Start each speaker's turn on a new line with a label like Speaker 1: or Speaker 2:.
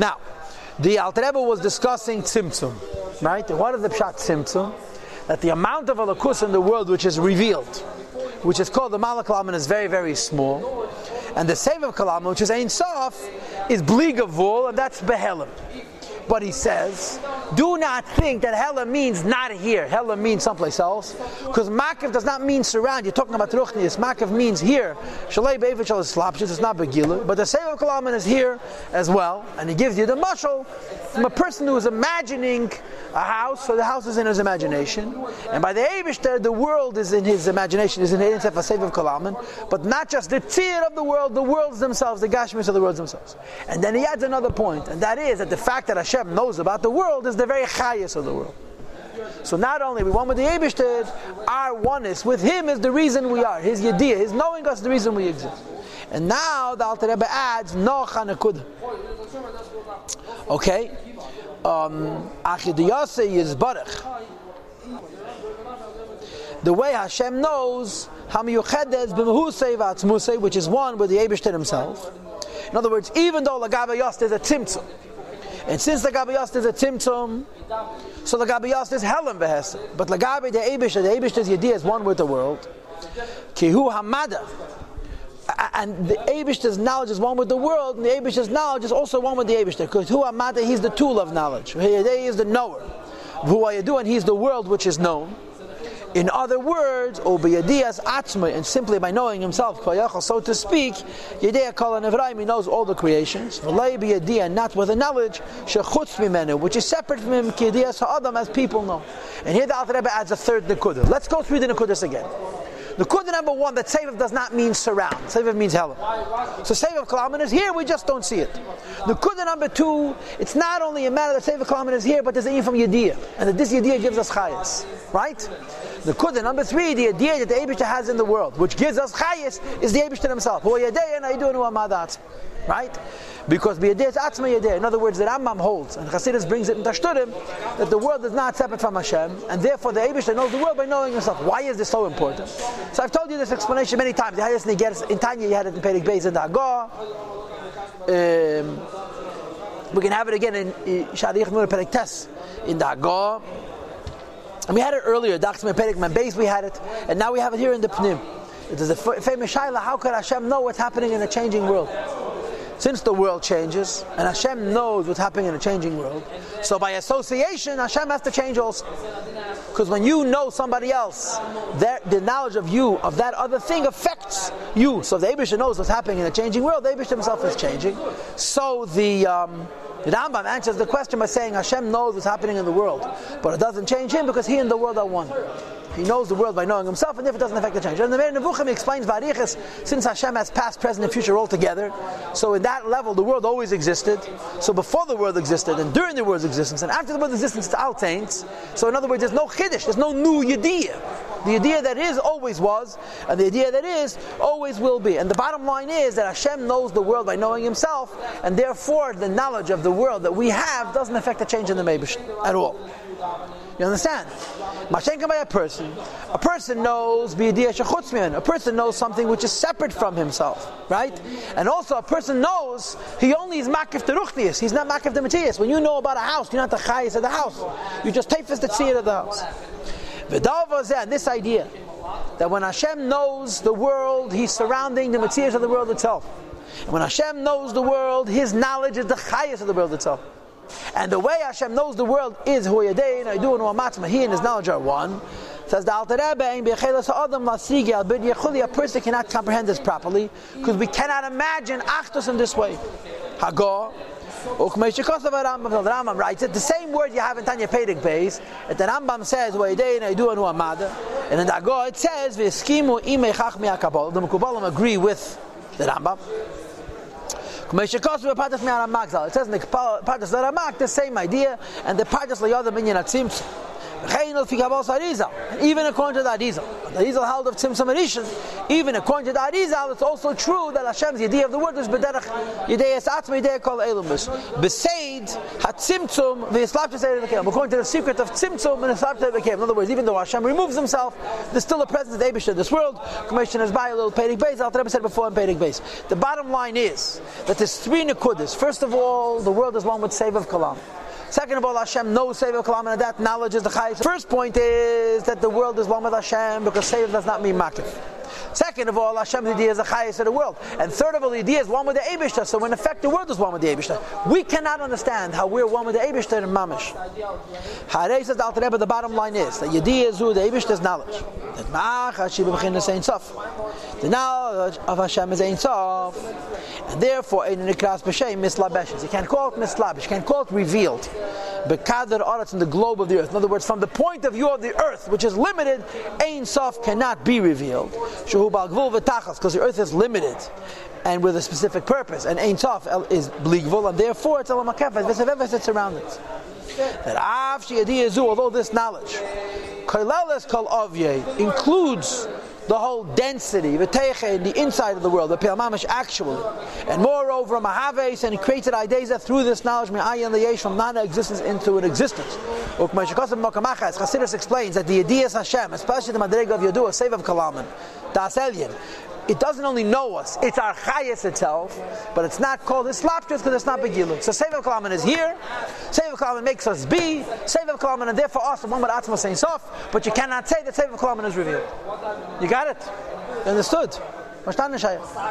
Speaker 1: Now, the Alter Rebbe was discussing Tzimtzum, right? What is the Pshat Tzimtzum? That the amount of alakus in the world which is revealed, which is called the Malak Kalaman, is very, very small. And the Save of Kalaman, which is Ein Sof, is Bligavul, and that's Behelim. But he says, do not think that Hela means not here. Hela means someplace else. Because Makiv does not mean surround. You're talking about Ruchnius. Makiv means here. Shalei Be'evit is Slapshis. It's not Begilu. But the Sefer Kalaman is here as well. And he gives you the mushal from a person who is imagining a house, so the house is in his imagination. And by the Eivishter, the world is in his imagination, is in Sefer Sefer Kalaman. But not just the tzir of the world, the worlds themselves, the Gashmis of the worlds themselves. And then he adds another point, and that is that the fact that Hashem knows about the world is the very highest of the world. So not only we one with the Abishted, our oneness with Him is the reason we are. His Yediyah, His knowing us, is the reason we exist. And now the Alter Rebbe adds no chanakud. Okay, um, achidiyase is barach. The way Hashem knows hamiyuchedes b'mehusei v'atzmusei, which is one with the Abishted Himself. In other words, even though Lagabe Yost is a tzimtzum, and since the Gabi is a Timtum, so the Gabi is Helen Behesa. But the Gabi, the Abish, the Abish's Yediyah is one with the world. Kihu Hamada. And the Abish's knowledge is one with the world, and the Abish's knowledge is also one with the Abish. Because Hu Hamada, he's the tool of knowledge. He is the knower. Who are you doing? He's the world which is known. In other words, obiyadiyas atzma, and simply by knowing himself, so to speak, yediyah kol he knows all the creations. Not with a knowledge which is separate from him, kiyadiyas ha'adam, as people know. And here the Alter Rebbe adds a third nekudah. Let's go through the nekudas again. The kudah number one, that Sevav does not mean surround. Sevav means helen. So Sevav Kalaman is here, we just don't see it. The kudah number two, it's not only a matter that Sevav Kalaman is here, but there's a from Yediyah. And that this Yediyah gives us chayas. Right? The kudah number three, the idea that the Abishta has in the world, which gives us chayas, is the Abishta himself. Right? Because biyadeh atzma yadeh. in other words, the Rambam holds, and Chassidus brings it in Tashturim, that the world is not separate from Hashem, and therefore the Abishta knows the world by knowing himself. Why is this so important? So I've told you this explanation many times. In Tanya, you had it in Perik Beis and Dagah. Um, we can have it again in Shadich Nur Perik Tes in Dagah. And we had it earlier, Dachs Meperik Membeis, we had it, and now we have it here in the Pnim. It is a famous Shaila, how could Hashem know what's happening in a changing world? Since the world changes, and Hashem knows what's happening in a changing world, so by association, Hashem has to change also. Because when you know somebody else, the knowledge of you, of that other thing, affects you. So if the Abish knows what's happening in a changing world, the Abish himself is changing. So the. Um, the Rambam answers the question by saying Hashem knows what's happening in the world, but it doesn't change him because he and the world are one. He knows the world by knowing himself, and if it doesn't affect the change. And the Moreh Nevuchim explains Varichas, since Hashem has past, present, and future all together, so in that level the world always existed. So before the world existed, and during the world's existence, and after the world's existence, it's all taints. So in other words, there's no chiddush, there's no new yediyah. The idea that is always was, and the idea that is always will be. And the bottom line is that Hashem knows the world by knowing Himself, and therefore the knowledge of the world that we have doesn't affect the change in the Mebish at all. You understand? Mashenka by a person. A person knows A person knows something which is separate from himself, right? And also a person knows he only is makif teruchnius. He's not makif the. When you know about a house, you're not the chayis of the house. You just take the tzir of the house. And this idea that when Hashem knows the world, He's surrounding the materials of the world itself. And when Hashem knows the world, His knowledge is the highest of the world itself. And the way Hashem knows the world is Hu Yadein, Aidu and. He and his knowledge are one. Says the Alter Rebbe, a person cannot comprehend this properly because we cannot imagine Achdus in this way. Hagor, Rambam writes it, the same word you have in Tanya Pedic base, and the Rambam says, and in the Agor it says, the Mekubalim agree with the Rambam. It says in the Pardas the same idea, and the Pardas Layodim Minyan Atzim Even according to the Arizal, the Arizal held of Tzimtzum Rishon, even according to the Arizal, it's also true that Hashem's idea of the word is b'derech yidei atzma yidei kol elumus. Besaid hatzimtzum v'yislaptes erev According to the secret of tzimtzum and yislaptes erev In other words, even though Hashem removes himself, there's still a presence of Abish in this world. Commission is by a little Pedig Beis. Al said before in Pedig Beis. The bottom line is that there's three nekudas. First of all, the world is one with save of kalam. Second of all, Hashem knows Sefer Kalam, and that knowledge is the highest. First point is that the world is one with Hashem because Sefer does not mean Makif. Second of all, Hashem's idea is the highest of the world. And third of all, the idea is one with the Abishta. So in effect, the world is one with the Abishta. We cannot understand how we're one with the Abishta in Mamish. Harei says the Rebbe, the bottom line is that Yediyah is who the Abishta is knowledge. That Ma'ach Hashem Ein Sof. The knowledge of Hashem is Ein Sof. And therefore, in the Nikras B'Shem, Mislabeshes. You can't call it Mislabesh. You can't call it revealed. Bekadr Aretz in the globe of the earth. In other words, from the point of view of the earth, which is limited, Ein Sof cannot be revealed. Shehu Balgvul V'Tachas, because the earth is limited and with a specific purpose. And Ein Sof is Bligvul, and therefore it's Elam HaKefet, Veseveves, it's around it. That Av She'adiyah although this knowledge, Kaileles Kal Avye, includes the whole density, the teiche in the inside of the world, the Mamish actually. And moreover, Mahaves, and he created ideas through this knowledge, Me'ayin Liyesh, from non-existence into an existence. Chassidus explains that the ideas Hashem, especially the Madrega of Yadua, save of Kalaman, Das Elyon, it doesn't only know us, it's our chayas itself, but it's not called Islaptus because it's not Begilut. So Sefer Kalaman is here, Sefer Kalaman makes us be, Sefer Kalaman, and therefore us, one with Atzma saying soft, but you cannot say that Sefer Kalaman is revealed. You got it? You understood?